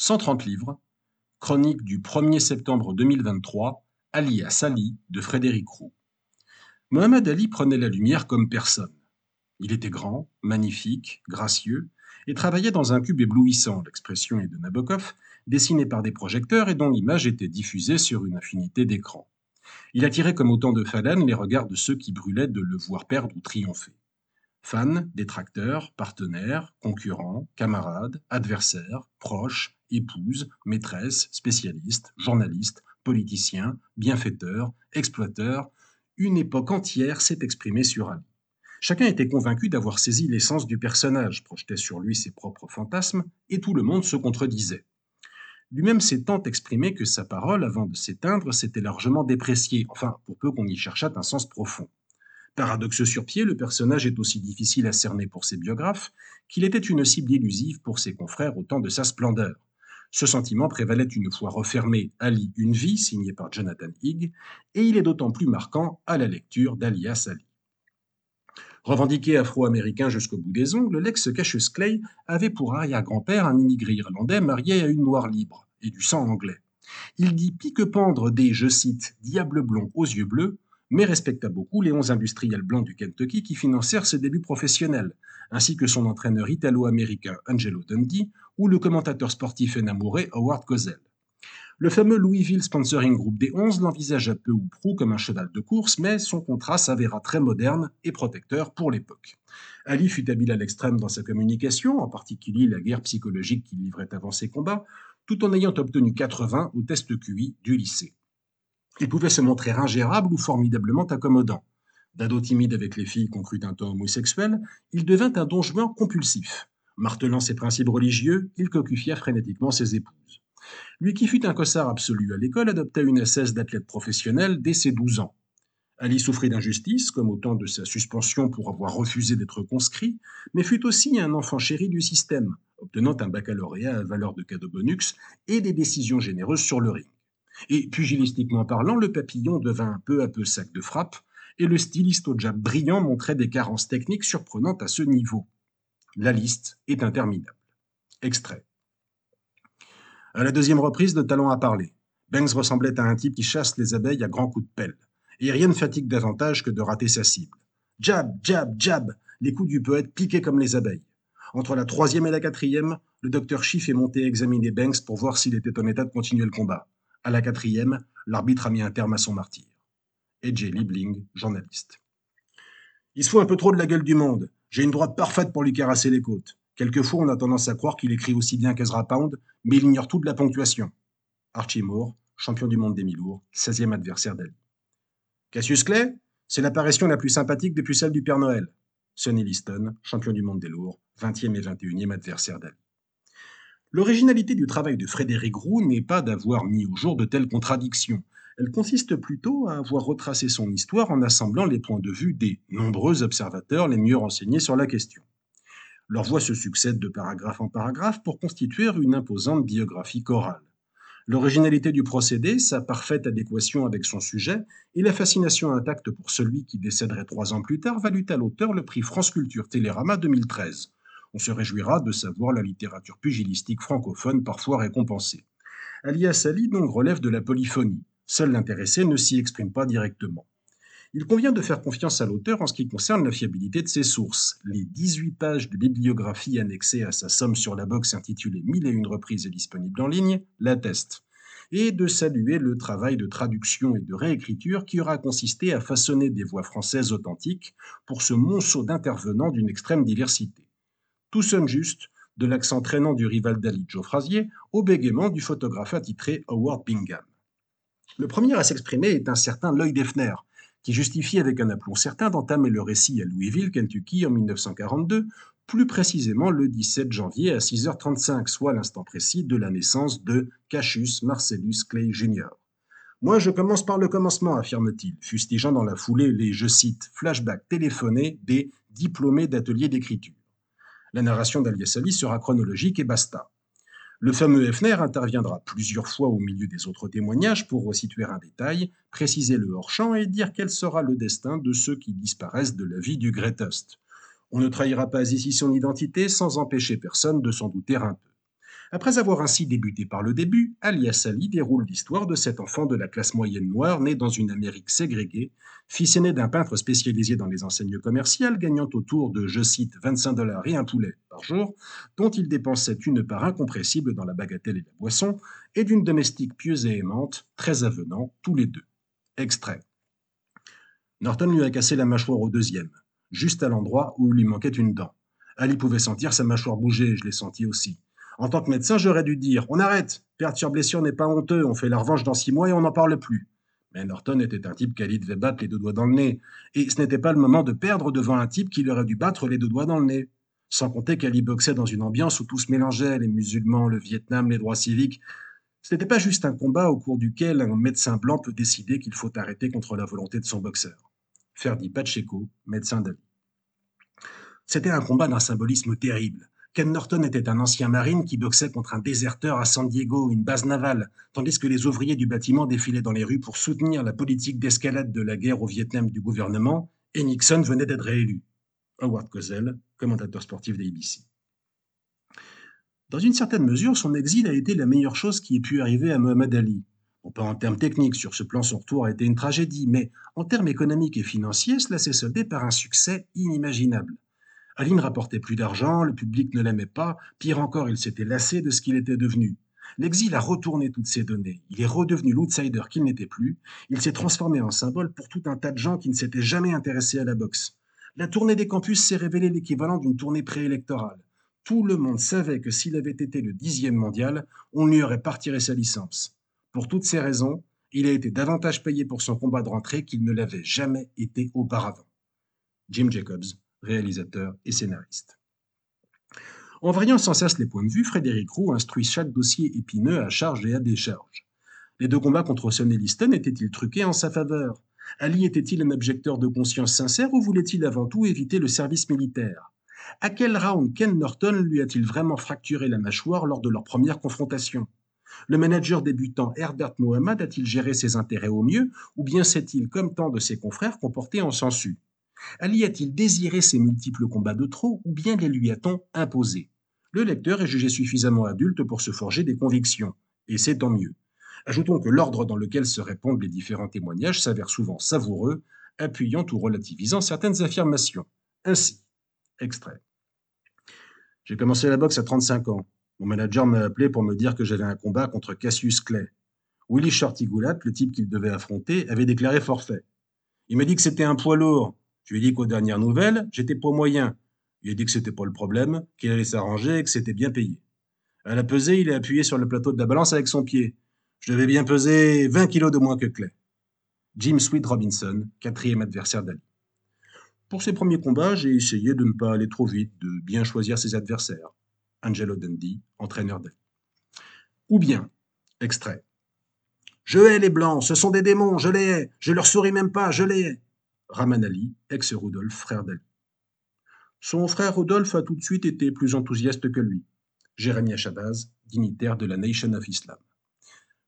130 livres, chronique du 1er septembre 2023, Ali à Sali de Frédéric Roux. Mohamed Ali prenait la lumière comme personne. Il était grand, magnifique, gracieux, et travaillait dans un cube éblouissant, l'expression est de Nabokov, dessiné par des projecteurs et dont l'image était diffusée sur une infinité d'écrans. Il attirait comme autant de phalènes les regards de ceux qui brûlaient de le voir perdre ou triompher. Fans, détracteurs, partenaires, concurrents, camarades, adversaires, proches, épouses, maîtresses, spécialistes, journalistes, politiciens, bienfaiteurs, exploiteurs, une époque entière s'est exprimée sur Ali. Chacun était convaincu d'avoir saisi l'essence du personnage, projetait sur lui ses propres fantasmes, et tout le monde se contredisait. Lui-même s'est tant exprimé que sa parole, avant de s'éteindre, s'était largement dépréciée, enfin, pour peu qu'on y cherchât un sens profond. Paradoxe sur pied, le personnage est aussi difficile à cerner pour ses biographes qu'il était une cible illusive pour ses confrères au temps de sa splendeur. Ce sentiment prévalait une fois refermé Ali Une vie, signé par Jonathan Higg, et il est d'autant plus marquant à la lecture d'Alias Ali. Revendiqué afro-américain jusqu'au bout des ongles, l'ex Cassius Clay avait pour arrière-grand-père un immigré irlandais marié à une noire libre et du sang anglais. Il dit pique-pendre des, je cite, diables blonds aux yeux bleus, mais respecta beaucoup les onze industriels blancs du Kentucky qui financèrent ses débuts professionnels, ainsi que son entraîneur italo-américain Angelo Dundee ou le commentateur sportif enamouré Howard Cosell. Le fameux Louisville Sponsoring Group des 11 l'envisagea peu ou prou comme un cheval de course, mais son contrat s'avéra très moderne et protecteur pour l'époque. Ali fut habile à l'extrême dans sa communication, en particulier la guerre psychologique qu'il livrait avant ses combats, tout en ayant obtenu 80 au test QI du lycée. Il pouvait se montrer ingérable ou formidablement accommodant. D'ado timide avec les filles qu'on crut un homosexuel, il devint un don compulsif. Martelant ses principes religieux, il cocufia frénétiquement ses épouses. Lui qui fut un cossard absolu à l'école adopta une assesse d'athlète professionnel dès ses 12 ans. Ali souffrit d'injustice, comme au temps de sa suspension pour avoir refusé d'être conscrit, mais fut aussi un enfant chéri du système, obtenant un baccalauréat à valeur de cadeau bonus et des décisions généreuses sur le ring. Et pugilistiquement parlant, le papillon devint peu à peu sac de frappe, et le styliste au jab brillant montrait des carences techniques surprenantes à ce niveau. La liste est interminable. Extrait. À la deuxième reprise, le talent a parlé. Banks ressemblait à un type qui chasse les abeilles à grands coups de pelle. Et rien ne fatigue davantage que de rater sa cible. Jab, jab, jab, les coups du poète piquaient comme les abeilles. Entre la troisième et la quatrième, le docteur Schiff est monté examiner Banks pour voir s'il était en état de continuer le combat. À la quatrième, l'arbitre a mis un terme à son martyr. J. Liebling, journaliste. Il se fout un peu trop de la gueule du monde. J'ai une droite parfaite pour lui carasser les côtes. Quelquefois, on a tendance à croire qu'il écrit aussi bien qu'Ezra Pound, mais il ignore tout de la ponctuation. Archie Moore, champion du monde des mi-lourds, 16e adversaire d'Ali. Cassius Clay, c'est l'apparition la plus sympathique depuis celle du Père Noël. Sonny Liston, champion du monde des lourds, 20e et 21e adversaire d'Ali. L'originalité du travail de Frédéric Roux n'est pas d'avoir mis au jour de telles contradictions. Elle consiste plutôt à avoir retracé son histoire en assemblant les points de vue des nombreux observateurs les mieux renseignés sur la question. Leurs voix se succèdent de paragraphe en paragraphe pour constituer une imposante biographie chorale. L'originalité du procédé, sa parfaite adéquation avec son sujet et la fascination intacte pour celui qui décéderait trois ans plus tard valut à l'auteur le prix France Culture Télérama 2013. On se réjouira de savoir la littérature pugilistique francophone parfois récompensée. Alias Ali donc relève de la polyphonie. Seul l'intéressé ne s'y exprime pas directement. Il convient de faire confiance à l'auteur en ce qui concerne la fiabilité de ses sources. Les 18 pages de bibliographie annexées à sa somme sur la boxe intitulée Mille et une reprises et disponible en ligne l'attestent. Et de saluer le travail de traduction et de réécriture qui aura consisté à façonner des voix françaises authentiques pour ce monceau d'intervenants d'une extrême diversité tout sonne juste, de l'accent traînant du rival d'Ali Joe Frazier au bégaiement du photographe attitré Howard Bingham. Le premier à s'exprimer est un certain Lloyd Defner, qui justifie avec un aplomb certain d'entamer le récit à Louisville, Kentucky en 1942, plus précisément le 17 janvier à 6h35, soit l'instant précis de la naissance de Cassius Marcellus Clay Jr. Moi, je commence par le commencement, affirme-t-il, fustigeant dans la foulée les, je cite, flashbacks téléphonés des diplômés d'ateliers d'écriture. La narration d'Aliasali sera chronologique et basta. Le fameux Hefner interviendra plusieurs fois au milieu des autres témoignages pour resituer un détail, préciser le hors-champ et dire quel sera le destin de ceux qui disparaissent de la vie du Greatest. On ne trahira pas ici son identité sans empêcher personne de s'en douter un peu. Après avoir ainsi débuté par le début, Ali Assali déroule l'histoire de cet enfant de la classe moyenne noire né dans une Amérique ségrégée, fils aîné d'un peintre spécialisé dans les enseignes commerciales, gagnant autour de, je cite, 25 dollars et un poulet par jour, dont il dépensait une part incompressible dans la bagatelle et la boisson, et d'une domestique pieuse et aimante, très avenant, tous les deux. Extrait. Norton lui a cassé la mâchoire au deuxième, juste à l'endroit où lui manquait une dent. Ali pouvait sentir sa mâchoire bouger, je l'ai senti aussi. En tant que médecin, j'aurais dû dire On arrête, perdre sur blessure n'est pas honteux, on fait la revanche dans six mois et on n'en parle plus. Mais Norton était un type qu'Ali devait battre les deux doigts dans le nez, et ce n'était pas le moment de perdre devant un type qui aurait dû battre les deux doigts dans le nez. Sans compter qu'Ali boxait dans une ambiance où tout se mélangeait, les musulmans, le Vietnam, les droits civiques. Ce n'était pas juste un combat au cours duquel un médecin blanc peut décider qu'il faut arrêter contre la volonté de son boxeur. Ferdi Pacheco, médecin d'Ali. C'était un combat d'un symbolisme terrible. Ken Norton était un ancien marine qui boxait contre un déserteur à San Diego, une base navale, tandis que les ouvriers du bâtiment défilaient dans les rues pour soutenir la politique d'escalade de la guerre au Vietnam du gouvernement, et Nixon venait d'être réélu. Howard Cosell, commentateur sportif d'ABC. Dans une certaine mesure, son exil a été la meilleure chose qui ait pu arriver à Mohamed Ali. Bon, pas en termes techniques, sur ce plan son retour a été une tragédie, mais en termes économiques et financiers, cela s'est soldé par un succès inimaginable. Ali ne rapportait plus d'argent, le public ne l'aimait pas, pire encore, il s'était lassé de ce qu'il était devenu. L'exil a retourné toutes ces données. Il est redevenu l'outsider qu'il n'était plus. Il s'est transformé en symbole pour tout un tas de gens qui ne s'étaient jamais intéressés à la boxe. La tournée des campus s'est révélée l'équivalent d'une tournée préélectorale. Tout le monde savait que s'il avait été le dixième mondial, on lui aurait retiré sa licence. Pour toutes ces raisons, il a été davantage payé pour son combat de rentrée qu'il ne l'avait jamais été auparavant. Jim Jacobs, réalisateur et scénariste. En variant sans cesse les points de vue, Frédéric Roux instruit chaque dossier épineux à charge et à décharge. Les deux combats contre Sonny Liston étaient-ils truqués en sa faveur? Ali était-il un objecteur de conscience sincère ou voulait-il avant tout éviter le service militaire? À quel round Ken Norton lui a-t-il vraiment fracturé la mâchoire lors de leur première confrontation? Le manager débutant Herbert Mohamed a-t-il géré ses intérêts au mieux ou bien s'est-il, comme tant de ses confrères, comporté en sensu Ali a-t-il désiré ces multiples combats de trop ou bien les lui a-t-on imposés? Le lecteur est jugé suffisamment adulte pour se forger des convictions, et c'est tant mieux. Ajoutons que l'ordre dans lequel se répondent les différents témoignages s'avère souvent savoureux, appuyant ou relativisant certaines affirmations. Ainsi, extrait. J'ai commencé la boxe à 35 ans. Mon manager m'a appelé pour me dire que j'avais un combat contre Cassius Clay. Willy Shorty Goulat, le type qu'il devait affronter, avait déclaré forfait. Il m'a dit que c'était un poids lourd, je lui ai dit qu'aux dernières nouvelles, j'étais pas moyen. Il a dit que c'était pas le problème, qu'il allait s'arranger et que c'était bien payé. À la pesée, il est appuyé sur le plateau de la balance avec son pied. Je devais bien peser 20 kilos de moins que Clay. Jim Sweet Robinson, quatrième adversaire d'Ali. Pour ses premiers combats, j'ai essayé de ne pas aller trop vite, de bien choisir ses adversaires. Angelo Dundee, entraîneur d'Ali. Ou bien, extrait. Je hais les blancs, ce sont des démons, je les hais, je leur souris même pas, je les hais. Raman Ali, ex-Rudolf, frère d'Ali. Son frère Rudolf a tout de suite été plus enthousiaste que lui. Jérémie Chabaz, dignitaire de la Nation of Islam.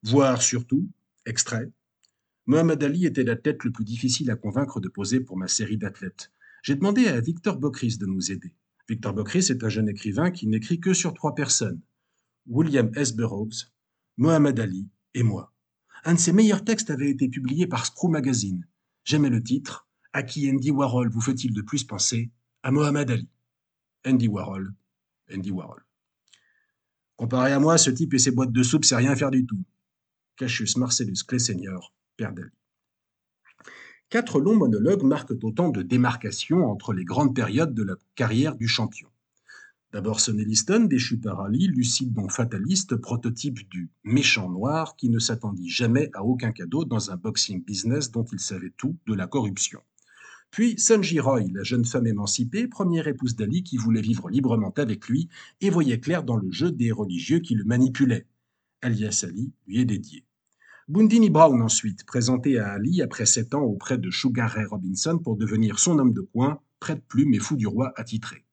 Voir surtout, extrait, Mohamed Ali était la tête le plus difficile à convaincre de poser pour ma série d'athlètes. J'ai demandé à Victor Bocris de nous aider. Victor Bocris est un jeune écrivain qui n'écrit que sur trois personnes. William S. Burroughs, Mohamed Ali et moi. Un de ses meilleurs textes avait été publié par Screw Magazine. J'aimais le titre, à qui Andy Warhol vous fait-il de plus penser À Mohamed Ali? Andy Warhol. Andy Warhol. Comparé à moi, ce type et ses boîtes de soupe, c'est rien faire du tout. Cassius Marcellus Clay Senior, père d'Ali. Quatre longs monologues marquent autant de démarcations entre les grandes périodes de la carrière du champion. D'abord Sonny Liston, déchu par Ali, lucide donc fataliste, prototype du méchant noir qui ne s'attendit jamais à aucun cadeau dans un boxing business dont il savait tout de la corruption. Puis Sanji Roy, la jeune femme émancipée, première épouse d'Ali qui voulait vivre librement avec lui et voyait clair dans le jeu des religieux qui le manipulaient. Alias Ali lui est dédié. Bundini Brown ensuite, présenté à Ali après sept ans auprès de Sugar Ray Robinson pour devenir son homme de coin, prête plume et fou du roi attitré.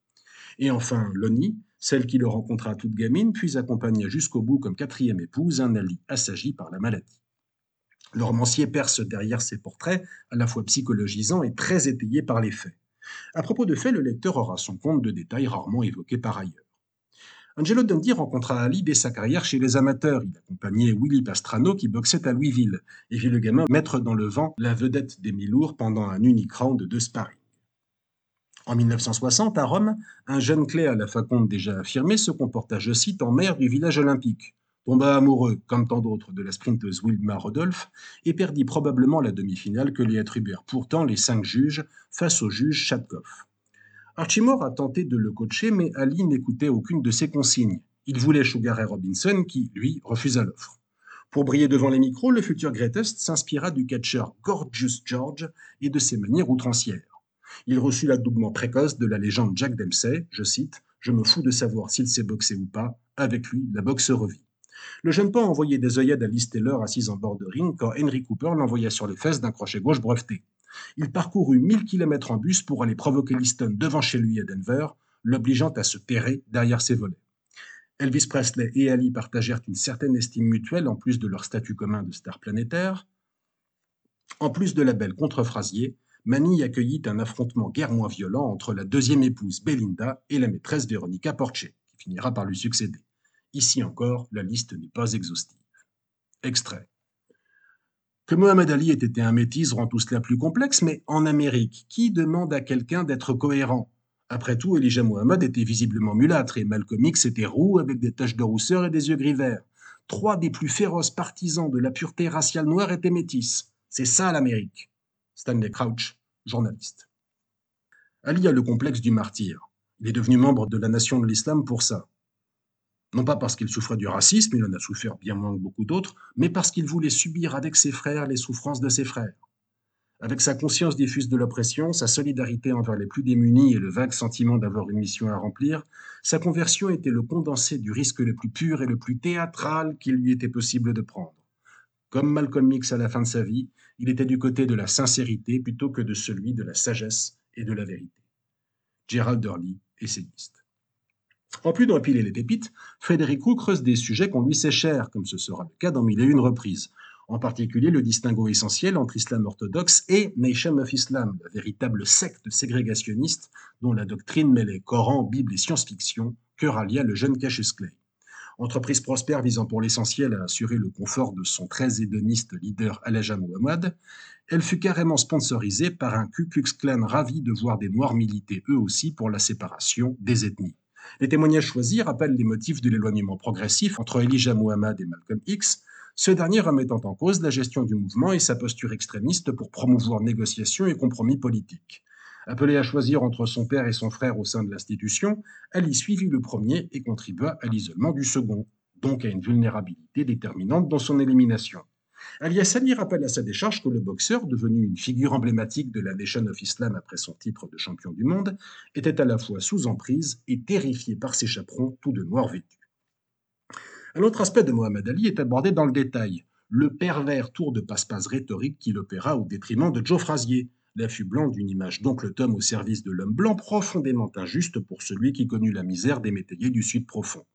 Et enfin, Lonnie, celle qui le rencontra toute gamine, puis accompagna jusqu'au bout comme quatrième épouse un Ali assagi par la maladie. Le romancier perce derrière ses portraits, à la fois psychologisants et très étayés par les faits. À propos de faits, le lecteur aura son compte de détails rarement évoqués par ailleurs. Angelo Dundee rencontra Ali dès sa carrière chez les amateurs. Il accompagnait Willy Pastrano qui boxait à Louisville et vit le gamin mettre dans le vent la vedette des mi-lourds pendant un unique round de sparring. En 1960, à Rome, un jeune clé à la faconde déjà affirmée se comporta, je cite, en maire du village olympique, tomba amoureux, comme tant d'autres, de la sprinteuse Wilma Rodolphe et perdit probablement la demi-finale que lui attribuèrent pourtant les cinq juges face au juge Chatkoff. Archimore a tenté de le coacher, mais Ali n'écoutait aucune de ses consignes. Il voulait Sugar Ray Robinson, qui, lui, refusa l'offre. Pour briller devant les micros, le futur greatest s'inspira du catcheur Gorgeous George et de ses manières outrancières. Il reçut l'adoubement précoce de la légende Jack Dempsey, je cite, Je me fous de savoir s'il sait boxer ou pas, avec lui, la boxe revit. Le jeune pan envoyait des œillades à Liz Taylor assise en bord de ring quand Henry Cooper l'envoya sur les fesses d'un crochet gauche breveté. Il parcourut 1000 km en bus pour aller provoquer Liston devant chez lui à Denver, l'obligeant à se terrer derrière ses volets. Elvis Presley et Ali partagèrent une certaine estime mutuelle en plus de leur statut commun de star planétaire. En plus de la belle contrephrasier, Manny accueillit un affrontement guère moins violent entre la deuxième épouse Belinda et la maîtresse Veronica Porche, qui finira par lui succéder. Ici encore, la liste n'est pas exhaustive. Extrait. Que Mohamed Ali ait été un métis rend tout cela plus complexe, mais en Amérique, qui demande à quelqu'un d'être cohérent? Après tout, Elijah Mohamed était visiblement mulâtre et Malcolm X était roux avec des taches de rousseur et des yeux gris verts. Trois des plus féroces partisans de la pureté raciale noire étaient métis. C'est ça l'Amérique. Stanley Crouch, journaliste. Ali a le complexe du martyr. Il est devenu membre de la Nation de l'Islam pour ça non pas parce qu'il souffrait du racisme, il en a souffert bien moins que beaucoup d'autres, mais parce qu'il voulait subir avec ses frères les souffrances de ses frères. Avec sa conscience diffuse de l'oppression, sa solidarité envers les plus démunis et le vague sentiment d'avoir une mission à remplir, sa conversion était le condensé du risque le plus pur et le plus théâtral qu'il lui était possible de prendre. Comme Malcolm X à la fin de sa vie, il était du côté de la sincérité plutôt que de celui de la sagesse et de la vérité. Gerald Early, essayiste. En plus d'empiler les pépites, Frédéric Roux creuse des sujets qu'on lui sait chers, comme ce sera le cas dans Mille et une reprises. En particulier le distinguo essentiel entre islam orthodoxe et Nation of Islam, la véritable secte ségrégationniste dont la doctrine mêlait Coran, Bible et science-fiction, que rallia le jeune Cassius Clay. Entreprise prospère visant pour l'essentiel à assurer le confort de son très hédoniste leader Alaja Muhammad, elle fut carrément sponsorisée par un Ku Klux Klan ravi de voir des Noirs militer eux aussi pour la séparation des ethnies. Les témoignages choisis rappellent les motifs de l'éloignement progressif entre Elijah Muhammad et Malcolm X, ce dernier remettant en cause la gestion du mouvement et sa posture extrémiste pour promouvoir négociations et compromis politiques. Appelé à choisir entre son père et son frère au sein de l'institution, Ali suivit le premier et contribua à l'isolement du second, donc à une vulnérabilité déterminante dans son élimination. Ali rappelle à sa décharge que le boxeur, devenu une figure emblématique de la Nation of Islam après son titre de champion du monde, était à la fois sous emprise et terrifié par ses chaperons tout de noir vêtus. Un autre aspect de Mohamed Ali est abordé dans le détail, le pervers tour de passe-passe rhétorique qu'il opéra au détriment de Joe Frazier, l'affût blanc d'une image d'oncle Tom au service de l'homme blanc profondément injuste pour celui qui connut la misère des métayers du Sud profond.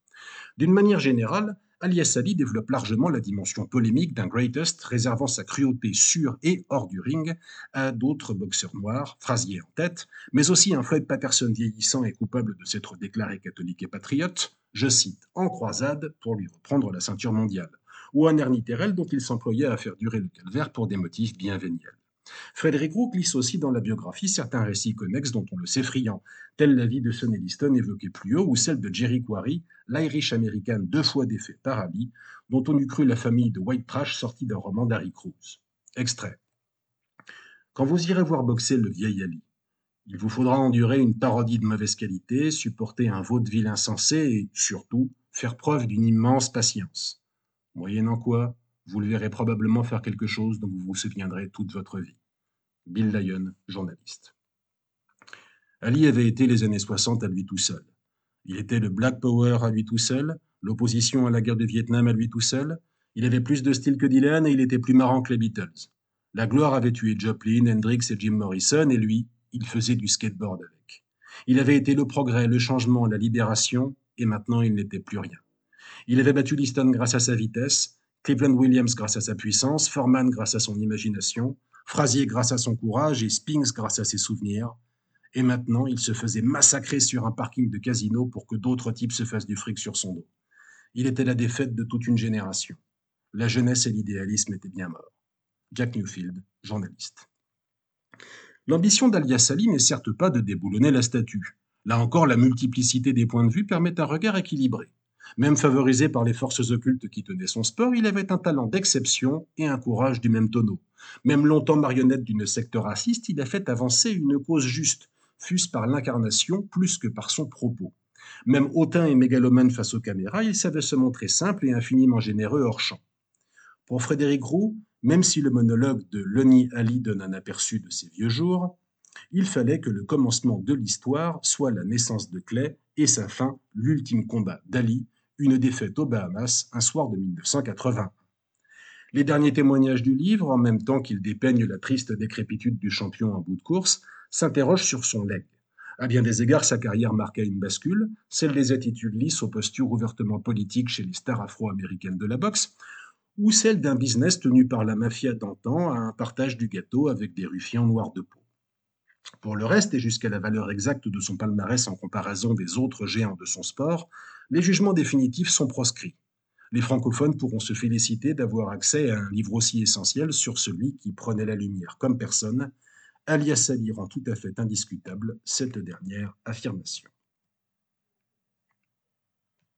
D'une manière générale, Alias Ali développe largement la dimension polémique d'un greatest, réservant sa cruauté sur et hors du ring à d'autres boxeurs noirs, Frazier en tête, mais aussi un Floyd Patterson vieillissant et coupable de s'être déclaré catholique et patriote, je cite, en croisade pour lui reprendre la ceinture mondiale, ou un Ernie Terrell dont il s'employait à faire durer le calvaire pour des motifs bienveillants. Frédéric Roux glisse aussi dans la biographie certains récits connexes dont on le sait friand, telle la vie de Sonny Liston évoquée plus haut ou celle de Jerry Quarry, l'Irish American deux fois défait par Ali, dont on eût cru la famille de White Trash sortie d'un roman d'Harry Cruz. Extrait. Quand vous irez voir boxer le vieil Ali, il vous faudra endurer une parodie de mauvaise qualité, supporter un vaudeville insensé et, surtout, faire preuve d'une immense patience. Moyennant quoi, vous le verrez probablement faire quelque chose dont vous vous souviendrez toute votre vie. Bill Lyon, journaliste. Ali avait été les années 60 à lui tout seul. Il était le Black Power à lui tout seul, l'opposition à la guerre du Vietnam à lui tout seul. Il avait plus de style que Dylan et il était plus marrant que les Beatles. La gloire avait tué Joplin, Hendrix et Jim Morrison et lui, il faisait du skateboard avec. Il avait été le progrès, le changement, la libération et maintenant il n'était plus rien. Il avait battu Liston grâce à sa vitesse, Cleveland Williams grâce à sa puissance, Foreman grâce à son imagination, Frazier grâce à son courage et Spinks grâce à ses souvenirs. Et maintenant, il se faisait massacrer sur un parking de casino pour que d'autres types se fassent du fric sur son dos. Il était la défaite de toute une génération. La jeunesse et l'idéalisme étaient bien morts. Jack Newfield, journaliste. L'ambition d'Alias Ali n'est certes pas de déboulonner la statue. Là encore, la multiplicité des points de vue permet un regard équilibré. Même favorisé par les forces occultes qui tenaient son sport, il avait un talent d'exception et un courage du même tonneau. Même longtemps marionnette d'une secte raciste, il a fait avancer une cause juste, fût-ce par l'incarnation plus que par son propos. Même hautain et mégalomane face aux caméras, il savait se montrer simple et infiniment généreux hors champ. Pour Frédéric Roux, même si le monologue de Loni Ali donne un aperçu de ses vieux jours, il fallait que le commencement de l'histoire soit la naissance de Clay et sa fin, l'ultime combat d'Ali, une défaite aux Bahamas un soir de 1980. Les derniers témoignages du livre, en même temps qu'ils dépeignent la triste décrépitude du champion en bout de course, s'interrogent sur son legs. À bien des égards, sa carrière marqua une bascule, celle des attitudes lisses aux postures ouvertement politiques chez les stars afro-américaines de la boxe, ou celle d'un business tenu par la mafia d'antan à un partage du gâteau avec des ruffians noirs de peau. Pour le reste, et jusqu'à la valeur exacte de son palmarès en comparaison des autres géants de son sport, les jugements définitifs sont proscrits. Les francophones pourront se féliciter d'avoir accès à un livre aussi essentiel sur celui qui prenait la lumière comme personne. Alias Ali rend tout à fait indiscutable cette dernière affirmation.